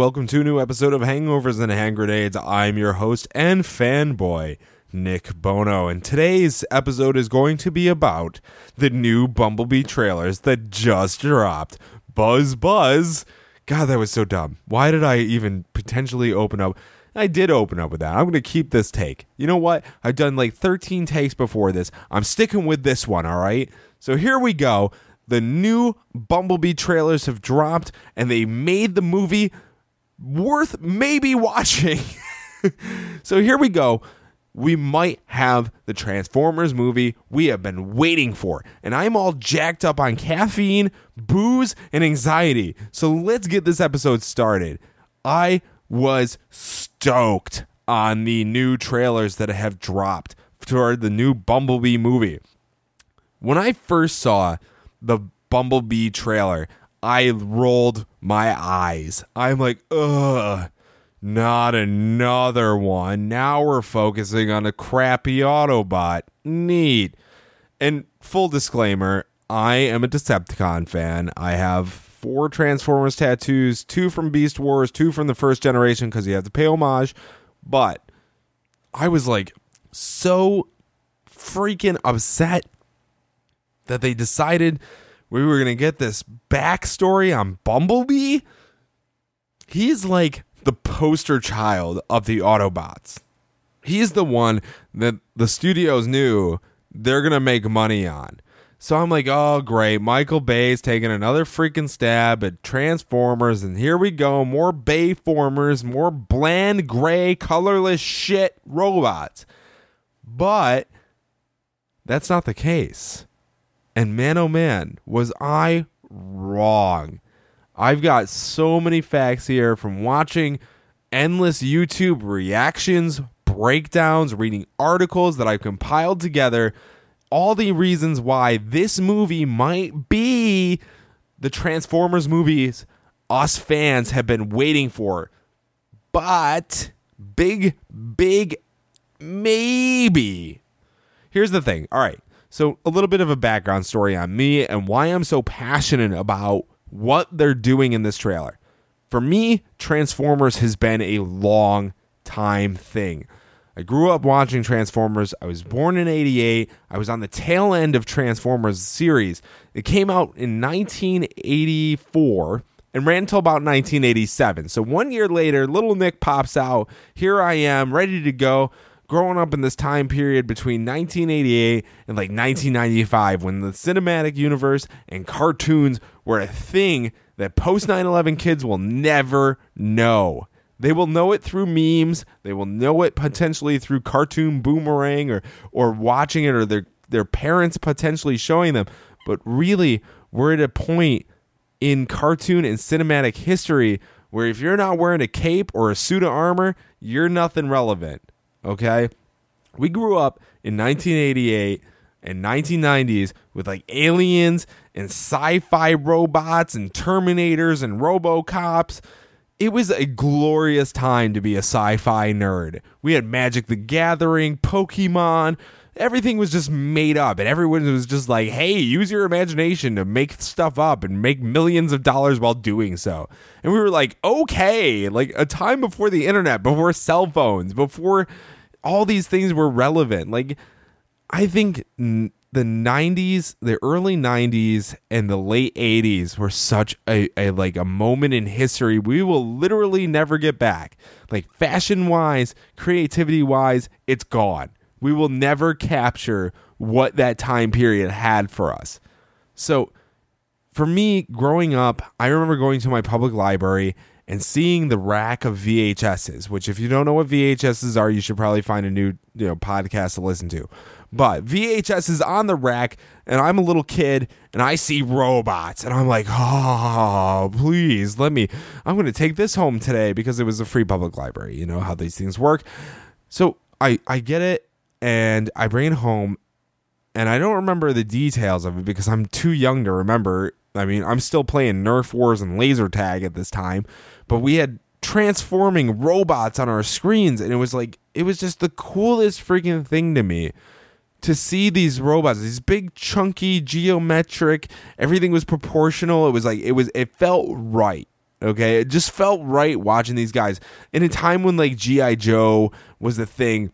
welcome to a new episode of Hangovers and Hand Grenades. I'm your host and fanboy, Nick Bono, and today's episode is going to be about the new Bumblebee trailers that just dropped. Buzz Buzz. God, that was so dumb. Why did I even potentially open up? I did open up with that. I'm going to keep this take. You know what? I've done like 13 takes before this. I'm sticking with this one, all right? So here we go the new Bumblebee trailers have dropped and they made the movie worth maybe watching. so here we go. We might have the Transformers movie we have been waiting for. And I'm all jacked up on caffeine, booze, and anxiety. So let's get this episode started. I was stoked on the new trailers that have dropped for the new Bumblebee movie. When I first saw the Bumblebee trailer, I rolled my eyes. I'm like, ugh, not another one. Now we're focusing on a crappy Autobot. Neat. And full disclaimer, I am a Decepticon fan. I have four Transformers tattoos, two from Beast Wars, two from the first generation because you have to pay homage. But I was like so freaking upset that they decided we were going to get this backstory on Bumblebee. He's like the poster child of the Autobots. He's the one that the studios knew they're going to make money on. So I'm like, oh, great. Michael Bay's taking another freaking stab at Transformers, and here we go. More Bayformers, more bland, gray, colorless shit robots. But that's not the case. And man, oh man, was I wrong. I've got so many facts here from watching endless YouTube reactions, breakdowns, reading articles that I've compiled together. All the reasons why this movie might be the Transformers movies us fans have been waiting for. But big, big maybe. Here's the thing. All right. So, a little bit of a background story on me and why I'm so passionate about what they're doing in this trailer. For me, Transformers has been a long time thing. I grew up watching Transformers. I was born in 88. I was on the tail end of Transformers series. It came out in 1984 and ran until about 1987. So one year later, little Nick pops out. Here I am, ready to go growing up in this time period between 1988 and like 1995 when the cinematic universe and cartoons were a thing that post 9/11 kids will never know. They will know it through memes, they will know it potentially through cartoon boomerang or or watching it or their their parents potentially showing them. But really, we're at a point in cartoon and cinematic history where if you're not wearing a cape or a suit of armor, you're nothing relevant. Okay. We grew up in 1988 and 1990s with like aliens and sci fi robots and Terminators and Robocops. It was a glorious time to be a sci fi nerd. We had Magic the Gathering, Pokemon. Everything was just made up, and everyone was just like, hey, use your imagination to make stuff up and make millions of dollars while doing so. And we were like, okay, like a time before the internet, before cell phones, before all these things were relevant. Like, I think n- the 90s, the early 90s and the late 80s were such a, a like a moment in history we will literally never get back. Like fashion wise, creativity wise, it's gone. We will never capture what that time period had for us. So, for me, growing up, I remember going to my public library and seeing the rack of VHSs, which if you don't know what VHSs are, you should probably find a new you know podcast to listen to. But VHS is on the rack, and I'm a little kid, and I see robots, and I'm like, oh, please let me. I'm going to take this home today because it was a free public library. You know how these things work. So I I get it, and I bring it home, and I don't remember the details of it because I'm too young to remember. I mean, I'm still playing Nerf Wars and laser tag at this time, but we had transforming robots on our screens and it was like it was just the coolest freaking thing to me to see these robots these big chunky geometric everything was proportional. It was like it was it felt right okay? It just felt right watching these guys. In a time when like gi joe was the thing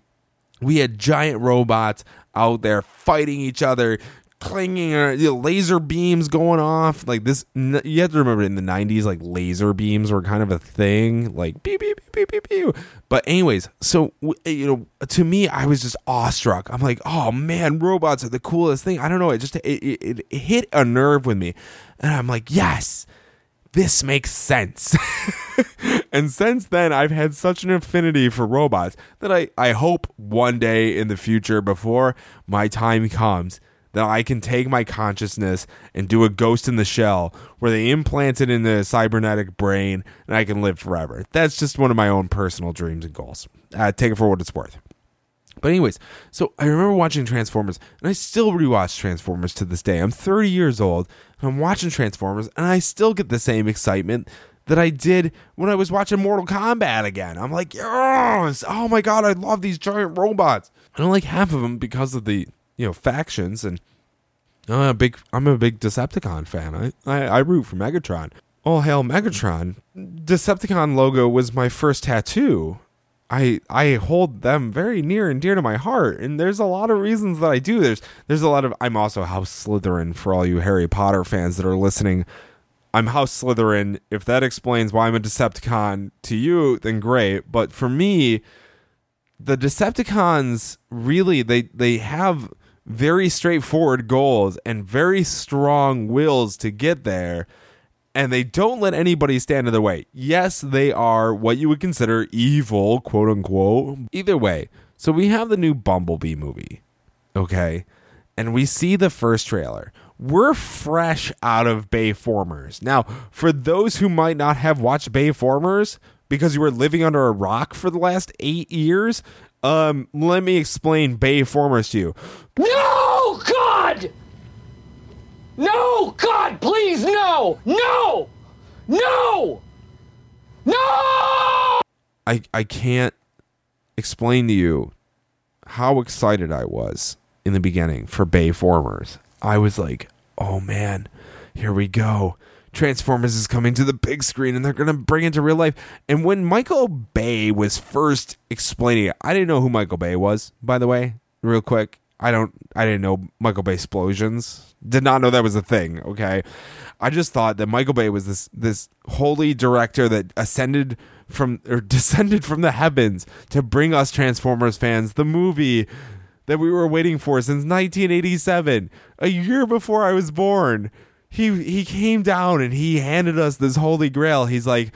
we had giant robots out there fighting each other clinging or you know, laser beams going off. Like this you have to remember in the 90s like laser beams were kind of a thing. Like beep beep beep beep beep, but anyways so w- eh, you know to me i was just awestruck. I'm like oh man robots are the coolest thing. I don't know. It just it, it, it hit a nerve with me. And i'm like yes this makes sense. and since then, I've had such an affinity for robots that I, I hope one day in the future, before my time comes, that I can take my consciousness and do a ghost in the shell where they implant it in the cybernetic brain and I can live forever. That's just one of my own personal dreams and goals. Uh, take it for what it's worth. But anyways, so I remember watching Transformers, and I still rewatch Transformers to this day. I'm 30 years old, and I'm watching Transformers, and I still get the same excitement that I did when I was watching Mortal Kombat again. I'm like, yes! Oh my god, I love these giant robots. I don't like half of them because of the you know factions, and I'm a big I'm a big Decepticon fan. I I, I root for Megatron. Oh hell, Megatron. Decepticon logo was my first tattoo. I I hold them very near and dear to my heart, and there's a lot of reasons that I do. There's there's a lot of I'm also House Slytherin for all you Harry Potter fans that are listening. I'm House Slytherin. If that explains why I'm a Decepticon to you, then great. But for me, the Decepticons really they they have very straightforward goals and very strong wills to get there and they don't let anybody stand in their way. Yes, they are what you would consider evil, quote unquote. Either way, so we have the new Bumblebee movie, okay? And we see the first trailer. We're fresh out of Bayformers. Now, for those who might not have watched Bayformers because you were living under a rock for the last eight years, um, let me explain Bayformers to you. No, God! No, God, please, no! No! No! No! I I can't explain to you how excited I was in the beginning for Bayformers. I was like, "Oh man, here we go. Transformers is coming to the big screen and they're going to bring it to real life." And when Michael Bay was first explaining it, I didn't know who Michael Bay was, by the way, real quick. I don't I didn't know Michael Bay explosions. Did not know that was a thing, okay? I just thought that Michael Bay was this this holy director that ascended from or descended from the heavens to bring us Transformers fans the movie that we were waiting for since 1987, a year before I was born. He he came down and he handed us this holy grail. He's like,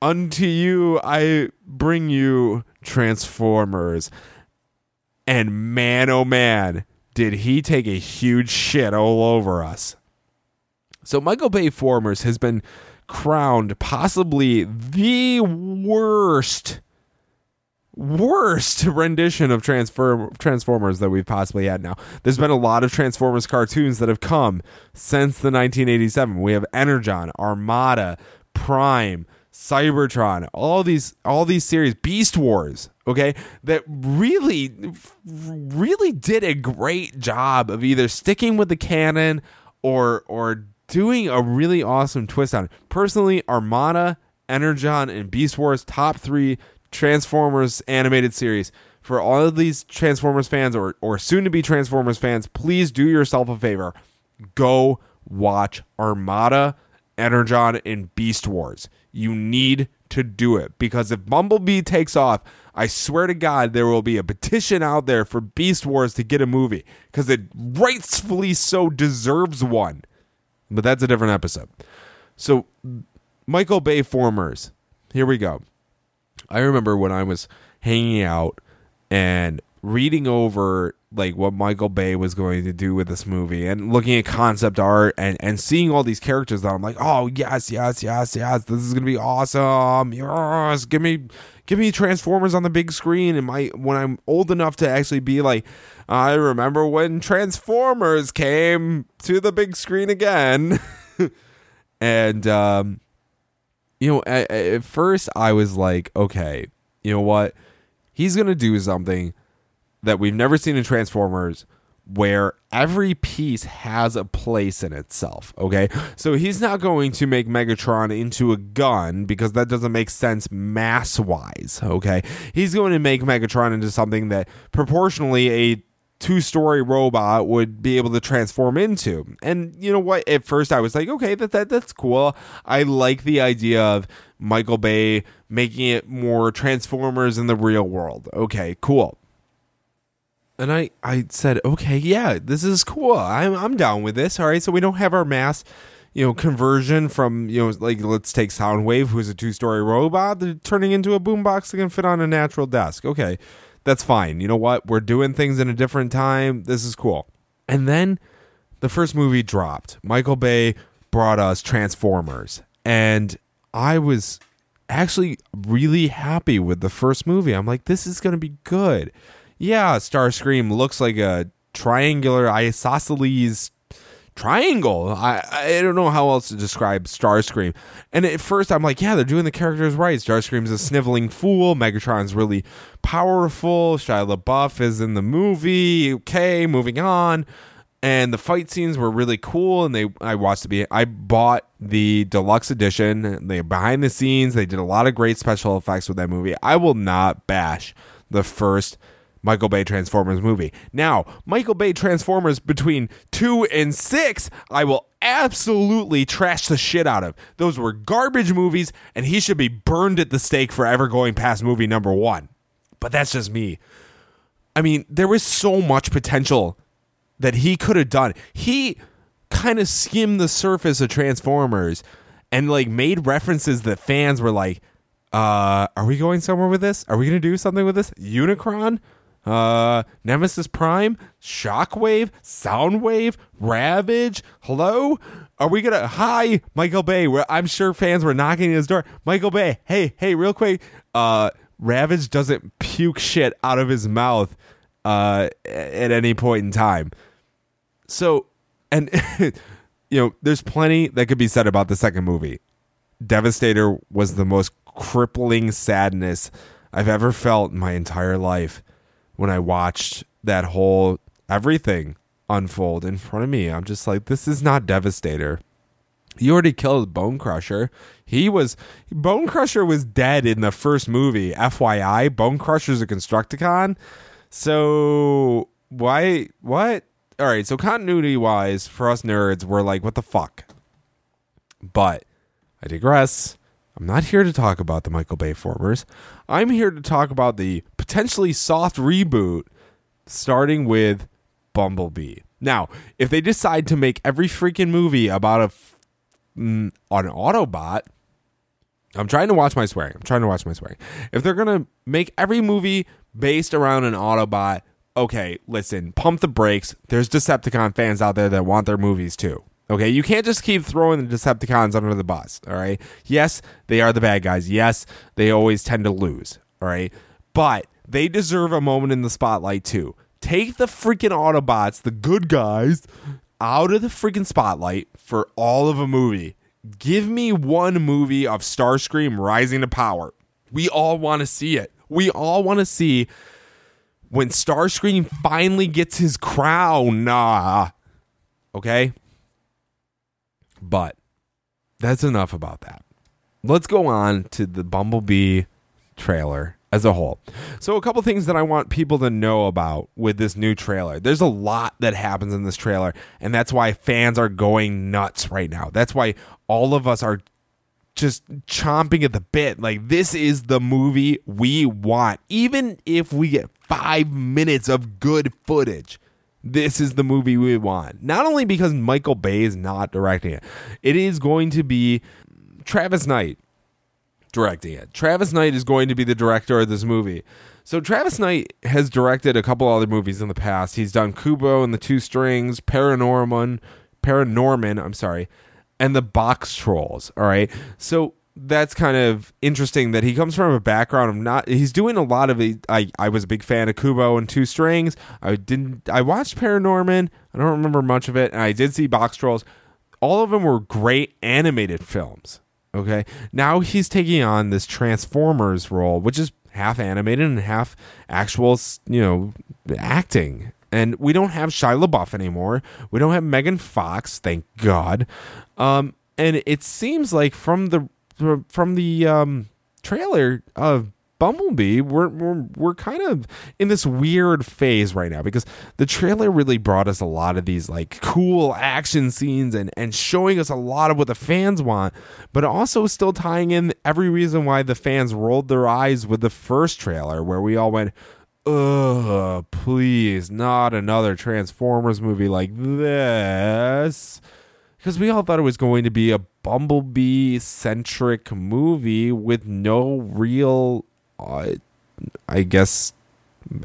"Unto you I bring you Transformers." And man, oh man, did he take a huge shit all over us. So Michael Bay Formers has been crowned possibly the worst worst rendition of Transform- Transformers that we've possibly had now. There's been a lot of Transformers cartoons that have come since the 1987. We have Energon, Armada, Prime, Cybertron, all these all these series, Beast Wars, okay, that really really did a great job of either sticking with the canon or or doing a really awesome twist on it. Personally, Armada, Energon, and Beast Wars top 3 Transformers animated series. For all of these Transformers fans or or soon to be Transformers fans, please do yourself a favor. Go watch Armada, Energon, and Beast Wars. You need to do it because if Bumblebee takes off, I swear to God, there will be a petition out there for Beast Wars to get a movie because it rightfully so deserves one. But that's a different episode. So, Michael Bay Formers, here we go. I remember when I was hanging out and reading over like what Michael Bay was going to do with this movie and looking at concept art and and seeing all these characters that I'm like, "Oh, yes, yes, yes, yes. This is going to be awesome. Yes, give me give me Transformers on the big screen and my when I'm old enough to actually be like, I remember when Transformers came to the big screen again." and um you know, at, at first I was like, okay, you know what? He's going to do something that we've never seen in Transformers where every piece has a place in itself, okay? So he's not going to make Megatron into a gun because that doesn't make sense mass wise, okay? He's going to make Megatron into something that proportionally a two story robot would be able to transform into. And you know what? At first, I was like, okay, that, that that's cool. I like the idea of Michael Bay making it more Transformers in the real world. Okay, cool. And I, I said, okay, yeah, this is cool. I'm, I'm down with this. All right, so we don't have our mass, you know, conversion from, you know, like let's take Soundwave, who's a two story robot, turning into a boombox that can fit on a natural desk. Okay, that's fine. You know what? We're doing things in a different time. This is cool. And then the first movie dropped. Michael Bay brought us Transformers. And I was actually really happy with the first movie. I'm like, this is going to be good. Yeah, Starscream looks like a triangular isosceles triangle. I I don't know how else to describe Starscream. And at first I'm like, yeah, they're doing the characters right. Starscream's a sniveling fool. Megatron's really powerful. Shia LaBeouf is in the movie. Okay, moving on. And the fight scenes were really cool. And they, I watched the, I bought the deluxe edition. They behind the scenes. They did a lot of great special effects with that movie. I will not bash the first Michael Bay Transformers movie. Now, Michael Bay Transformers between 2 and 6, I will absolutely trash the shit out of. Those were garbage movies, and he should be burned at the stake for ever going past movie number 1. But that's just me. I mean, there was so much potential that he could have done. He kind of skimmed the surface of Transformers and like made references that fans were like, uh, are we going somewhere with this? Are we going to do something with this? Unicron? Uh Nemesis Prime, Shockwave, Soundwave, Ravage. Hello? Are we gonna hi Michael Bay? I'm sure fans were knocking at his door. Michael Bay, hey, hey, real quick. Uh Ravage doesn't puke shit out of his mouth uh at any point in time. So and you know, there's plenty that could be said about the second movie. Devastator was the most crippling sadness I've ever felt in my entire life when I watched that whole everything unfold in front of me. I'm just like, this is not Devastator. You already killed Bone Crusher. He was Bone Crusher was dead in the first movie. FYI, Bone Crusher's a Constructicon. So why what? All right, so continuity wise, for us nerds, we're like, what the fuck? But I digress. I'm not here to talk about the Michael Bay formers. I'm here to talk about the potentially soft reboot starting with Bumblebee. Now, if they decide to make every freaking movie about a f- mm, an Autobot, I'm trying to watch my swearing. I'm trying to watch my swearing. If they're going to make every movie based around an Autobot, okay, listen, pump the brakes. There's Decepticon fans out there that want their movies too. Okay, you can't just keep throwing the Decepticons under the bus. All right. Yes, they are the bad guys. Yes, they always tend to lose. All right. But they deserve a moment in the spotlight too. Take the freaking Autobots, the good guys, out of the freaking spotlight for all of a movie. Give me one movie of Starscream rising to power. We all want to see it. We all want to see when Starscream finally gets his crown. Nah. Okay? But that's enough about that. Let's go on to the Bumblebee trailer as a whole. So, a couple things that I want people to know about with this new trailer. There's a lot that happens in this trailer, and that's why fans are going nuts right now. That's why all of us are just chomping at the bit. Like, this is the movie we want. Even if we get five minutes of good footage, this is the movie we want. Not only because Michael Bay is not directing it, it is going to be Travis Knight directing it. Travis Knight is going to be the director of this movie. So Travis Knight has directed a couple other movies in the past. He's done Kubo and the Two Strings, Paranorman, Paranorman, I'm sorry, and the Box Trolls. All right. So that's kind of interesting that he comes from a background of not he's doing a lot of I, I was a big fan of Kubo and Two Strings. I didn't I watched Paranorman. I don't remember much of it, and I did see Box Trolls. All of them were great animated films. Okay. Now he's taking on this Transformers role, which is half animated and half actual, you know, acting. And we don't have Shia LaBeouf anymore. We don't have Megan Fox, thank God. Um, and it seems like from the from the um, trailer of Bumblebee, we're, we're we're kind of in this weird phase right now because the trailer really brought us a lot of these like cool action scenes and and showing us a lot of what the fans want, but also still tying in every reason why the fans rolled their eyes with the first trailer where we all went, "Ugh, please, not another Transformers movie like this." Because we all thought it was going to be a Bumblebee centric movie with no real, uh, I guess,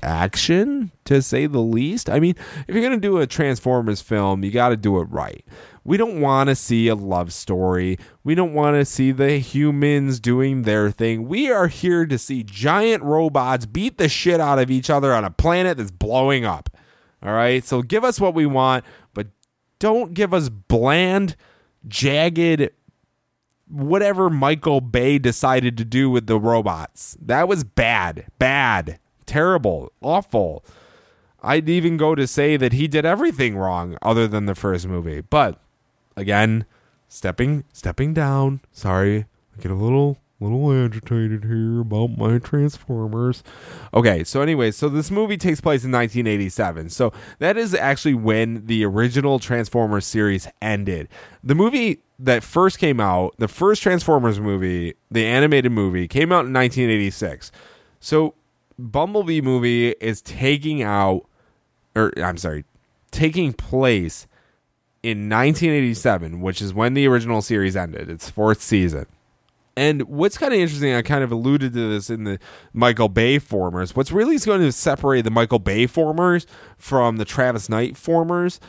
action to say the least. I mean, if you're going to do a Transformers film, you got to do it right. We don't want to see a love story. We don't want to see the humans doing their thing. We are here to see giant robots beat the shit out of each other on a planet that's blowing up. All right. So give us what we want, but don't give us bland, jagged, whatever Michael Bay decided to do with the robots. That was bad, bad, terrible, awful. I'd even go to say that he did everything wrong other than the first movie. But again, stepping stepping down. Sorry, I get a little little agitated here about my Transformers. Okay, so anyway, so this movie takes place in 1987. So that is actually when the original Transformers series ended. The movie that first came out, the first Transformers movie, the animated movie, came out in 1986. So Bumblebee movie is taking out or I'm sorry, taking place in 1987, which is when the original series ended, its fourth season. And what's kind of interesting, I kind of alluded to this in the Michael Bay formers. What's really going to separate the Michael Bay formers from the Travis Knight formers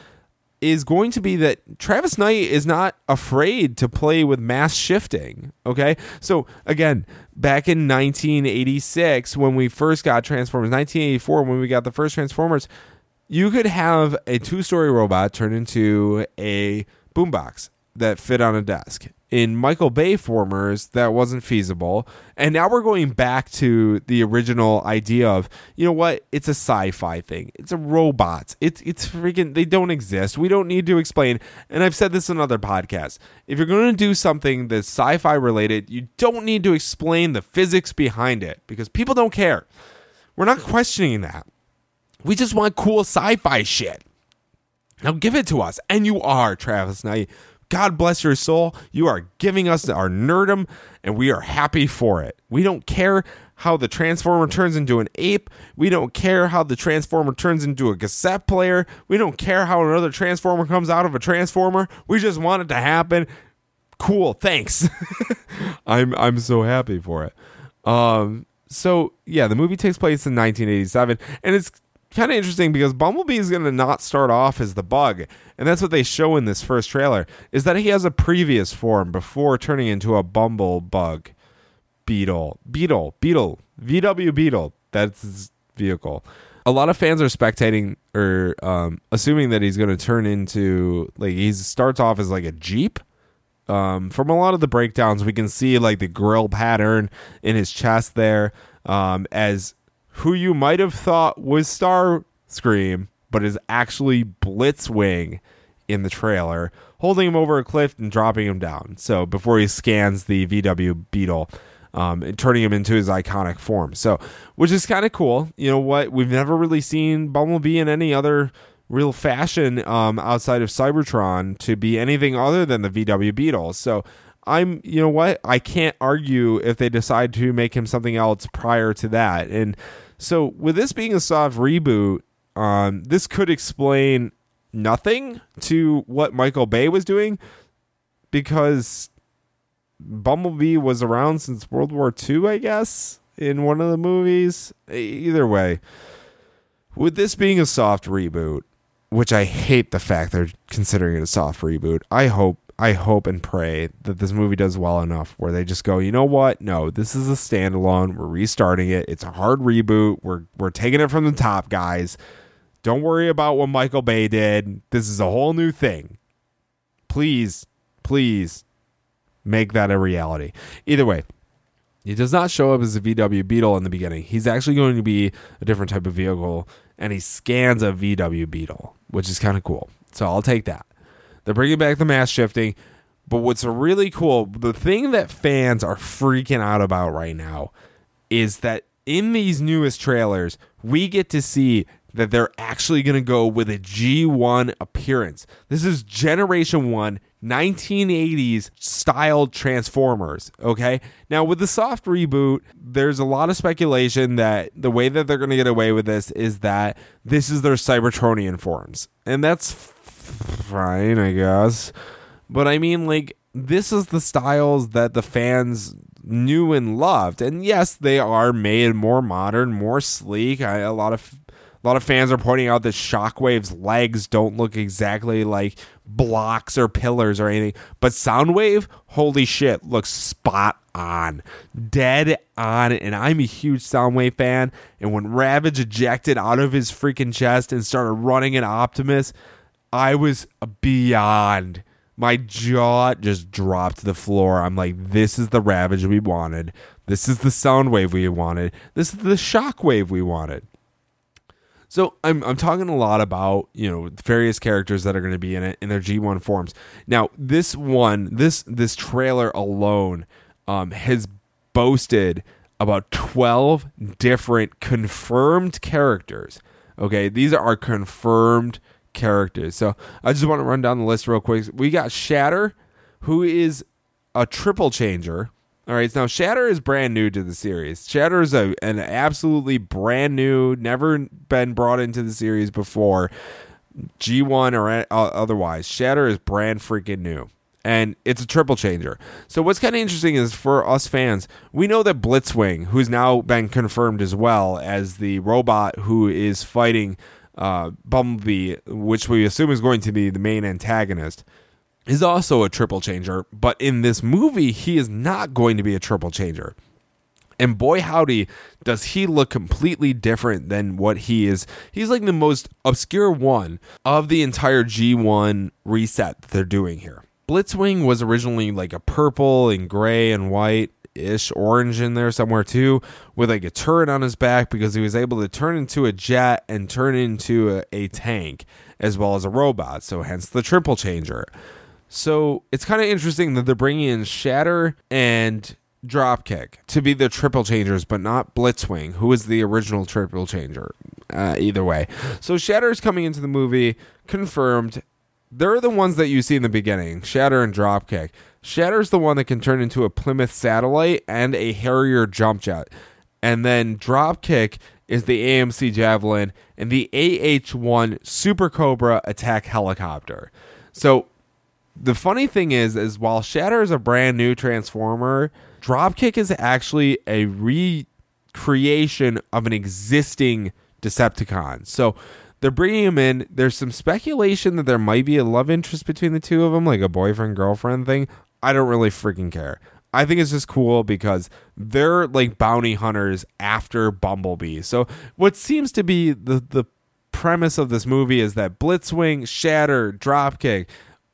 is going to be that Travis Knight is not afraid to play with mass shifting. Okay. So, again, back in 1986, when we first got Transformers, 1984, when we got the first Transformers, you could have a two story robot turn into a boombox that fit on a desk. In Michael Bay formers, that wasn't feasible. And now we're going back to the original idea of, you know what? It's a sci-fi thing. It's a robot. It's it's freaking they don't exist. We don't need to explain. And I've said this in other podcasts. If you're going to do something that's sci-fi related, you don't need to explain the physics behind it because people don't care. We're not questioning that. We just want cool sci-fi shit. Now give it to us. And you are, Travis Knight. God bless your soul. You are giving us our nerdum, and we are happy for it. We don't care how the Transformer turns into an ape. We don't care how the Transformer turns into a cassette player. We don't care how another Transformer comes out of a Transformer. We just want it to happen. Cool, thanks. I'm I'm so happy for it. Um, so yeah, the movie takes place in 1987, and it's kind of interesting because Bumblebee is going to not start off as the bug, and that's what they show in this first trailer. Is that he has a previous form before turning into a Bumble Bug Beetle, Beetle, Beetle, VW Beetle. That's his vehicle. A lot of fans are spectating or um, assuming that he's going to turn into like he starts off as like a Jeep. Um, from a lot of the breakdowns, we can see like the grill pattern in his chest there. Um, as who you might have thought was Starscream, but is actually Blitzwing in the trailer, holding him over a cliff and dropping him down. So before he scans the VW Beetle, um, and turning him into his iconic form. So, which is kind of cool. You know what? We've never really seen Bumblebee in any other real fashion um, outside of Cybertron to be anything other than the VW Beetle. So. I'm, you know what? I can't argue if they decide to make him something else prior to that. And so, with this being a soft reboot, um, this could explain nothing to what Michael Bay was doing because Bumblebee was around since World War II, I guess, in one of the movies. Either way, with this being a soft reboot, which I hate the fact they're considering it a soft reboot, I hope I hope and pray that this movie does well enough where they just go, you know what? No, this is a standalone. We're restarting it. It's a hard reboot. We're we're taking it from the top, guys. Don't worry about what Michael Bay did. This is a whole new thing. Please, please make that a reality. Either way, he does not show up as a VW Beetle in the beginning. He's actually going to be a different type of vehicle, and he scans a VW Beetle, which is kind of cool. So I'll take that. They're bringing back the mass shifting, but what's really cool, the thing that fans are freaking out about right now is that in these newest trailers, we get to see that they're actually going to go with a G1 appearance. This is Generation 1 1980s styled Transformers. Okay. Now, with the soft reboot, there's a lot of speculation that the way that they're going to get away with this is that this is their Cybertronian forms. And that's fine, I guess. But I mean, like, this is the styles that the fans knew and loved. And yes, they are made more modern, more sleek. I, a lot of a lot of fans are pointing out that Shockwave's legs don't look exactly like blocks or pillars or anything, but Soundwave, holy shit, looks spot on, dead on. And I'm a huge Soundwave fan. And when Ravage ejected out of his freaking chest and started running at Optimus, I was beyond. My jaw just dropped to the floor. I'm like, this is the Ravage we wanted. This is the sound wave we wanted. This is the shock wave we wanted. So I'm I'm talking a lot about you know various characters that are going to be in it in their G1 forms. Now this one this this trailer alone um, has boasted about 12 different confirmed characters. Okay, these are confirmed characters. So I just want to run down the list real quick. We got Shatter, who is a triple changer. All right, now Shatter is brand new to the series. Shatter is a, an absolutely brand new, never been brought into the series before, G1 or otherwise. Shatter is brand freaking new. And it's a triple changer. So what's kind of interesting is for us fans, we know that Blitzwing, who's now been confirmed as well as the robot who is fighting uh, Bumblebee, which we assume is going to be the main antagonist, is also a triple changer, but in this movie, he is not going to be a triple changer. And boy, howdy, does he look completely different than what he is. He's like the most obscure one of the entire G1 reset that they're doing here. Blitzwing was originally like a purple and gray and white ish orange in there somewhere too, with like a turret on his back because he was able to turn into a jet and turn into a, a tank as well as a robot. So, hence the triple changer. So it's kind of interesting that they're bringing in Shatter and Dropkick to be the triple changers, but not Blitzwing, who is the original triple changer. Uh, either way, so Shatter is coming into the movie confirmed. They're the ones that you see in the beginning, Shatter and Dropkick. Shatter's the one that can turn into a Plymouth satellite and a Harrier jump jet, and then Dropkick is the AMC Javelin and the AH-1 Super Cobra attack helicopter. So the funny thing is, is while Shatter is a brand new Transformer, Dropkick is actually a recreation of an existing Decepticon. So they're bringing him in. There's some speculation that there might be a love interest between the two of them, like a boyfriend girlfriend thing. I don't really freaking care. I think it's just cool because they're like bounty hunters after Bumblebee. So what seems to be the the premise of this movie is that Blitzwing, Shatter, Dropkick,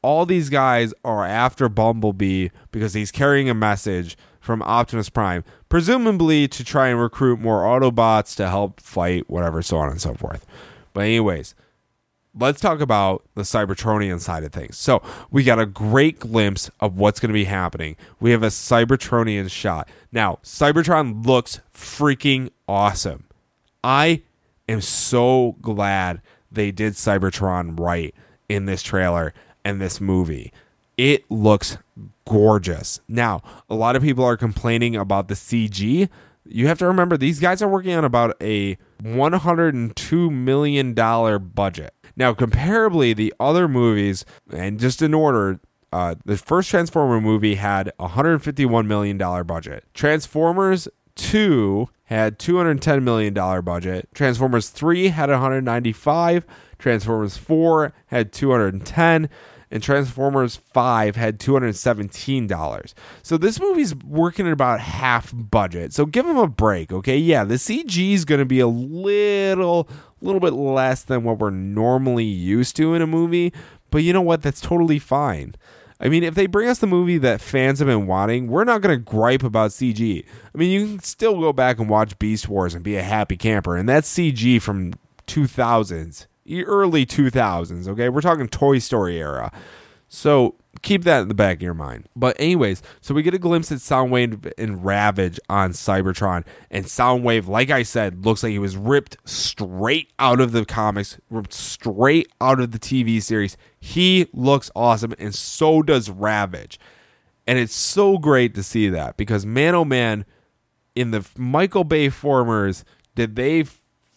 all these guys are after Bumblebee because he's carrying a message from Optimus Prime, presumably to try and recruit more Autobots to help fight whatever, so on and so forth. But anyways, let's talk about the Cybertronian side of things. So we got a great glimpse of what's going to be happening. We have a Cybertronian shot. Now, Cybertron looks freaking awesome. I am so glad they did Cybertron right in this trailer and this movie. It looks gorgeous. Now, a lot of people are complaining about the CG. You have to remember these guys are working on about a $102 million budget. Now, comparably, the other movies, and just in order, uh, the first Transformer movie had a $151 million budget. Transformers 2 had $210 million budget. Transformers 3 had 195. Transformers 4 had 210 and Transformers 5 had $217. So this movie's working at about half budget. So give them a break, okay? Yeah, the CG is going to be a little little bit less than what we're normally used to in a movie, but you know what? That's totally fine. I mean, if they bring us the movie that fans have been wanting, we're not going to gripe about CG. I mean, you can still go back and watch Beast Wars and be a happy camper, and that's CG from 2000s early 2000s, okay? We're talking Toy Story era. So keep that in the back of your mind. But anyways, so we get a glimpse at Soundwave and Ravage on Cybertron, and Soundwave, like I said, looks like he was ripped straight out of the comics, ripped straight out of the TV series. He looks awesome, and so does Ravage. And it's so great to see that because man oh man, in the Michael Bay formers, did they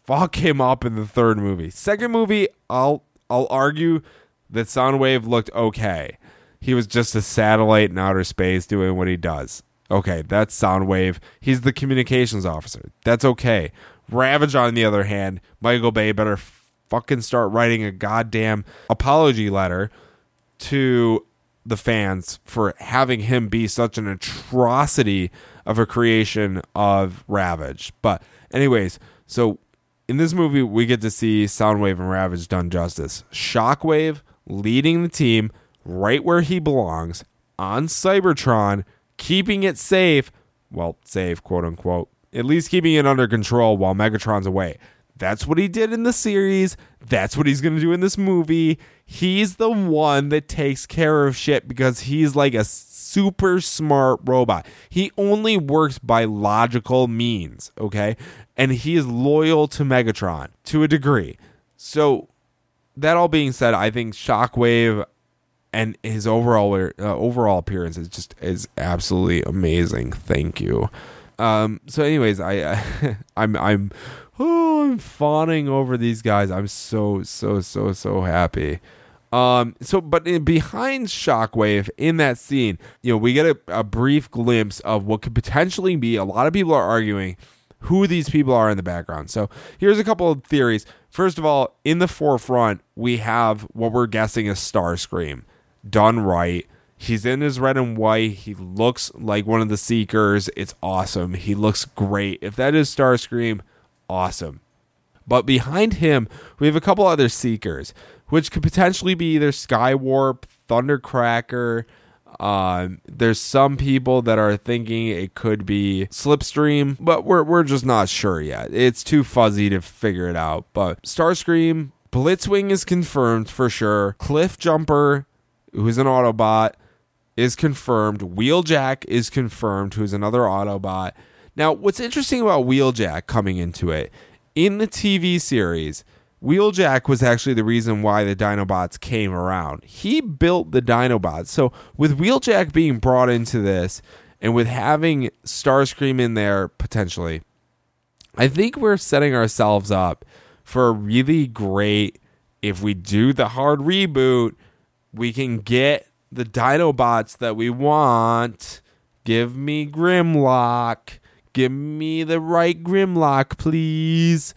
fuck him up in the third movie. Second movie, I'll I'll argue that Soundwave looked okay. He was just a satellite in outer space doing what he does. Okay, that's Soundwave. He's the communications officer. That's okay. Ravage, on the other hand, Michael Bay better fucking start writing a goddamn apology letter to the fans for having him be such an atrocity of a creation of Ravage. But, anyways, so in this movie, we get to see Soundwave and Ravage done justice. Shockwave leading the team right where he belongs on Cybertron, keeping it safe. Well, safe, quote unquote. At least keeping it under control while Megatron's away. That's what he did in the series. That's what he's going to do in this movie. He's the one that takes care of shit because he's like a super smart robot. He only works by logical means, okay? And he is loyal to Megatron to a degree. So, that all being said, I think Shockwave and his overall uh, overall appearance is just is absolutely amazing. Thank you. Um, so, anyways, I, I I'm I'm oh I'm fawning over these guys. I'm so so so so happy. Um, so, but in, behind Shockwave in that scene, you know, we get a, a brief glimpse of what could potentially be. A lot of people are arguing who these people are in the background. So, here's a couple of theories. First of all, in the forefront, we have what we're guessing is Starscream done right. He's in his red and white. He looks like one of the Seekers. It's awesome. He looks great. If that is Starscream, awesome. But behind him, we have a couple other Seekers which could potentially be either Skywarp, Thundercracker. Um, there's some people that are thinking it could be Slipstream, but we're we're just not sure yet. It's too fuzzy to figure it out. But Starscream, Blitzwing is confirmed for sure. Cliff Jumper, who's an Autobot, is confirmed. Wheeljack is confirmed, who's another Autobot. Now, what's interesting about Wheeljack coming into it in the TV series Wheeljack was actually the reason why the Dinobots came around. He built the Dinobots. So with Wheeljack being brought into this and with having Starscream in there potentially, I think we're setting ourselves up for a really great if we do the hard reboot, we can get the Dinobots that we want. Give me Grimlock. Give me the right Grimlock, please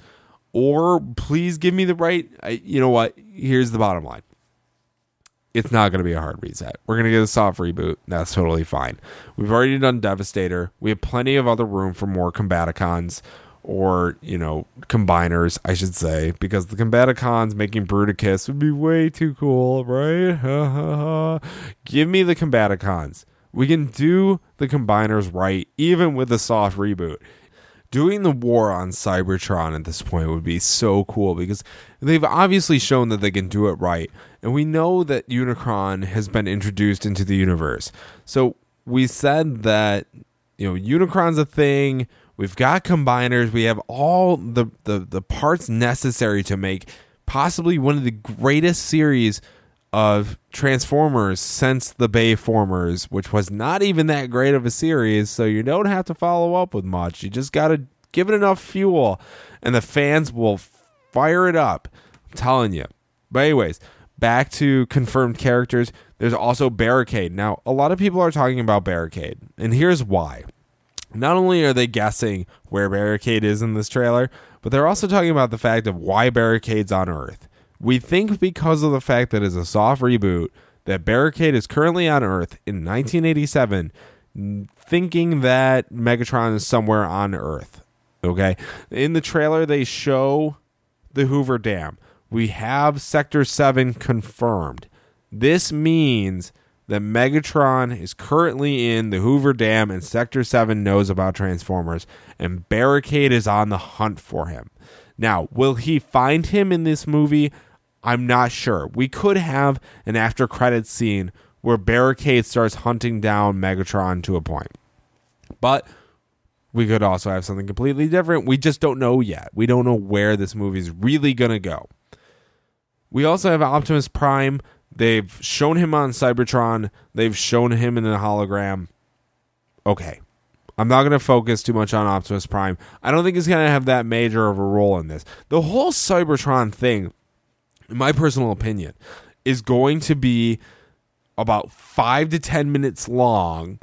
or please give me the right. I, you know what? Here's the bottom line. It's not going to be a hard reset. We're going to get a soft reboot. That's totally fine. We've already done Devastator. We have plenty of other room for more Combaticons or, you know, combiners, I should say, because the Combaticons making Bruticus would be way too cool, right? Give me the Combaticons. We can do the combiners right, even with a soft reboot doing the war on Cybertron at this point would be so cool because they've obviously shown that they can do it right. And we know that Unicron has been introduced into the universe. So we said that, you know, Unicron's a thing. We've got combiners. We have all the, the, the parts necessary to make possibly one of the greatest series of Transformers since the Bayformers, which was not even that great of a series, so you don't have to follow up with much. You just got to give it enough fuel, and the fans will fire it up. I'm telling you. But, anyways, back to confirmed characters. There's also Barricade. Now, a lot of people are talking about Barricade, and here's why. Not only are they guessing where Barricade is in this trailer, but they're also talking about the fact of why Barricade's on Earth. We think because of the fact that it's a soft reboot that Barricade is currently on Earth in 1987, thinking that Megatron is somewhere on Earth. Okay. In the trailer, they show the Hoover Dam. We have Sector 7 confirmed. This means that Megatron is currently in the Hoover Dam and Sector 7 knows about Transformers, and Barricade is on the hunt for him. Now, will he find him in this movie? I'm not sure. We could have an after credits scene where Barricade starts hunting down Megatron to a point. But we could also have something completely different. We just don't know yet. We don't know where this movie is really going to go. We also have Optimus Prime. They've shown him on Cybertron, they've shown him in the hologram. Okay. I'm not going to focus too much on Optimus Prime. I don't think he's going to have that major of a role in this. The whole Cybertron thing, in my personal opinion, is going to be about five to 10 minutes long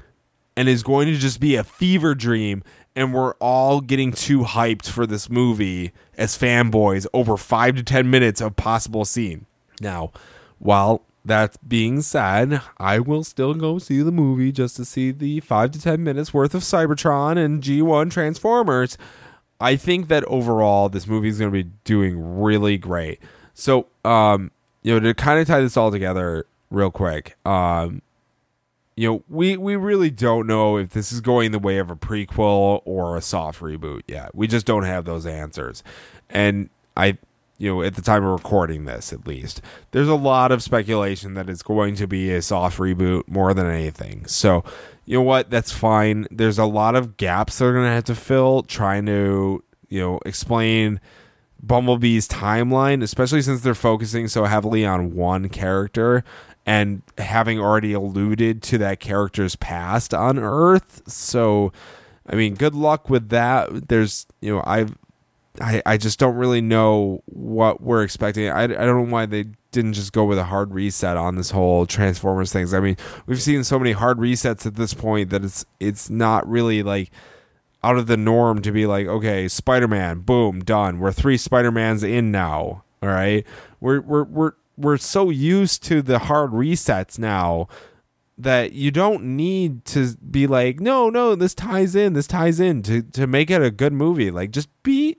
and is going to just be a fever dream. And we're all getting too hyped for this movie as fanboys over five to 10 minutes of possible scene. Now, while that being said, I will still go see the movie just to see the five to 10 minutes worth of Cybertron and G1 Transformers. I think that overall, this movie is going to be doing really great. So, um, you know, to kind of tie this all together real quick, um, you know, we we really don't know if this is going the way of a prequel or a soft reboot yet. We just don't have those answers. And I you know, at the time of recording this at least, there's a lot of speculation that it's going to be a soft reboot more than anything. So, you know what? That's fine. There's a lot of gaps they're going to have to fill trying to, you know, explain Bumblebee's timeline, especially since they're focusing so heavily on one character and having already alluded to that character's past on Earth. So, I mean, good luck with that. There's, you know, I've, I, I just don't really know what we're expecting. I, I don't know why they didn't just go with a hard reset on this whole Transformers things. I mean, we've seen so many hard resets at this point that it's it's not really like out of the norm to be like, okay, Spider Man, boom, done. We're three Spider Mans in now. All right, we're we're we're we're so used to the hard resets now that you don't need to be like, no, no, this ties in, this ties in to to make it a good movie. Like, just be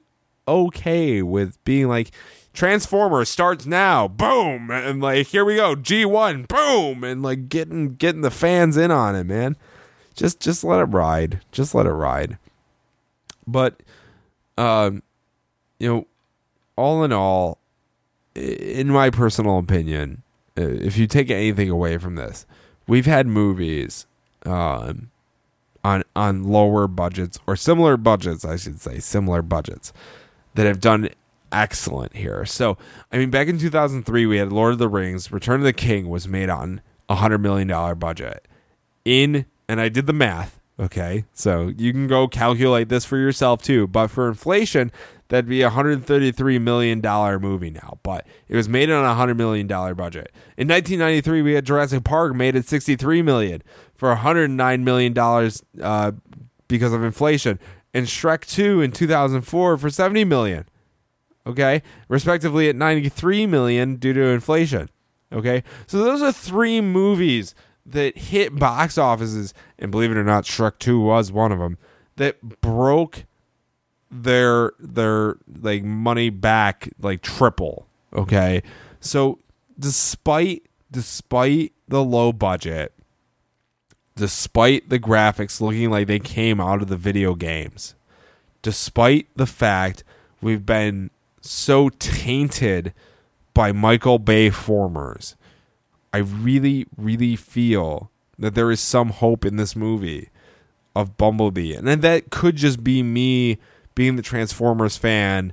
okay with being like Transformers starts now, boom, and like here we go, G one, boom, and like getting getting the fans in on it, man. Just just let it ride, just let it ride. But, um, you know, all in all, in my personal opinion, if you take anything away from this, we've had movies, um, on on lower budgets or similar budgets, I should say, similar budgets that have done excellent here. So, I mean, back in 2003, we had Lord of the Rings, Return of the King was made on a $100 million budget. In, and I did the math, okay? So you can go calculate this for yourself too. But for inflation, that'd be a $133 million movie now. But it was made on a $100 million budget. In 1993, we had Jurassic Park made at 63 million for $109 million uh, because of inflation and Shrek 2 in 2004 for 70 million. Okay? Respectively at 93 million due to inflation. Okay? So those are three movies that hit box offices and believe it or not Shrek 2 was one of them that broke their their like money back like triple. Okay? So despite despite the low budget despite the graphics looking like they came out of the video games, despite the fact we've been so tainted by Michael Bay formers, I really, really feel that there is some hope in this movie of Bumblebee. And that could just be me being the Transformers fan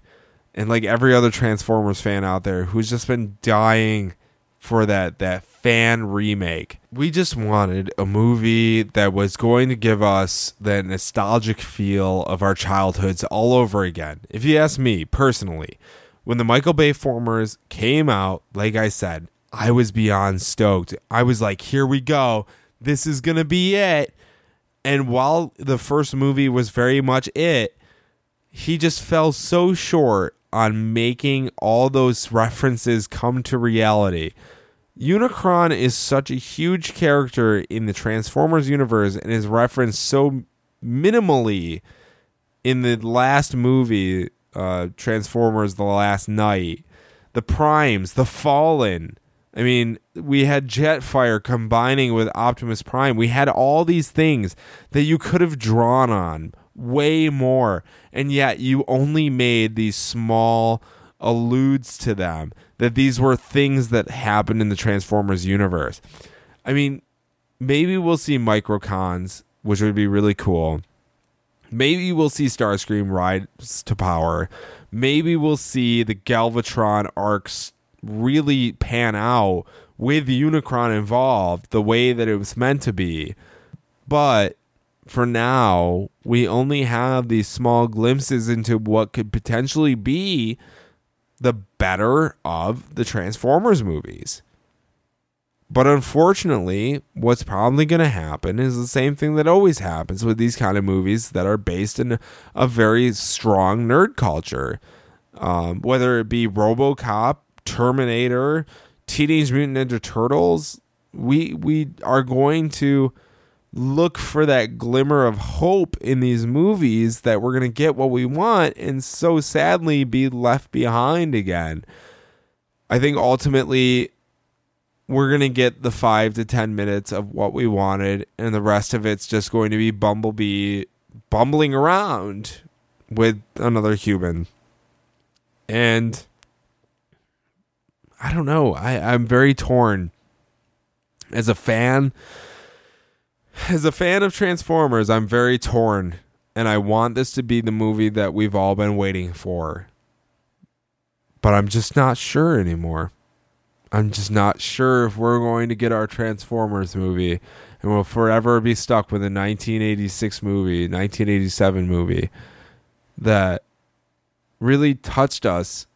and like every other Transformers fan out there who's just been dying for that that fan remake. We just wanted a movie that was going to give us that nostalgic feel of our childhoods all over again. If you ask me personally, when the Michael Bay formers came out, like I said, I was beyond stoked. I was like, here we go. This is going to be it. And while the first movie was very much it, he just fell so short on making all those references come to reality. Unicron is such a huge character in the Transformers universe and is referenced so minimally in the last movie, uh, Transformers The Last Knight. The Primes, the Fallen. I mean, we had Jetfire combining with Optimus Prime. We had all these things that you could have drawn on way more. And yet you only made these small alludes to them that these were things that happened in the Transformers universe. I mean, maybe we'll see microcons, which would be really cool. Maybe we'll see Starscream rise to power. Maybe we'll see the Galvatron arcs really pan out with Unicron involved the way that it was meant to be. But for now, we only have these small glimpses into what could potentially be the better of the Transformers movies. But unfortunately, what's probably going to happen is the same thing that always happens with these kind of movies that are based in a very strong nerd culture. Um, whether it be Robocop, Terminator, Teenage Mutant Ninja Turtles, we we are going to look for that glimmer of hope in these movies that we're going to get what we want and so sadly be left behind again. I think ultimately we're going to get the 5 to 10 minutes of what we wanted and the rest of it's just going to be Bumblebee bumbling around with another human. And I don't know. I, I'm very torn. As a fan, as a fan of Transformers, I'm very torn, and I want this to be the movie that we've all been waiting for. But I'm just not sure anymore. I'm just not sure if we're going to get our Transformers movie, and we'll forever be stuck with a 1986 movie, 1987 movie that really touched us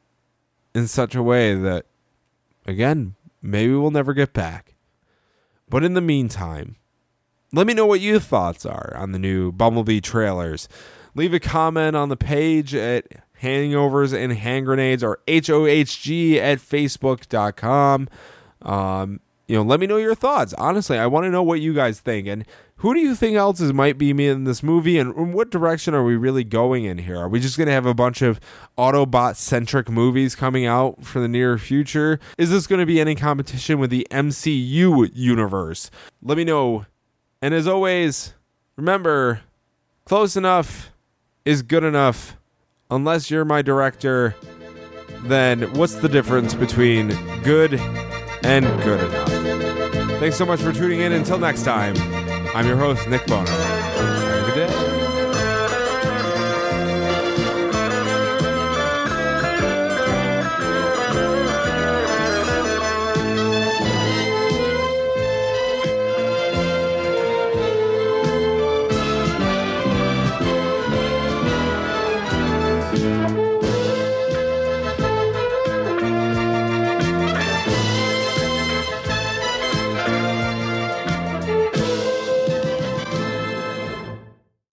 in such a way that, again, maybe we'll never get back. But in the meantime, let me know what your thoughts are on the new Bumblebee trailers. Leave a comment on the page at Hangovers and Hand Grenades or HOHG at Facebook.com. Um, you know, let me know your thoughts. Honestly, I want to know what you guys think. And who do you think else is might be me in this movie? And what direction are we really going in here? Are we just going to have a bunch of Autobot centric movies coming out for the near future? Is this going to be any competition with the MCU universe? Let me know and as always, remember close enough is good enough. Unless you're my director, then what's the difference between good and good enough? Thanks so much for tuning in. Until next time, I'm your host, Nick Bono.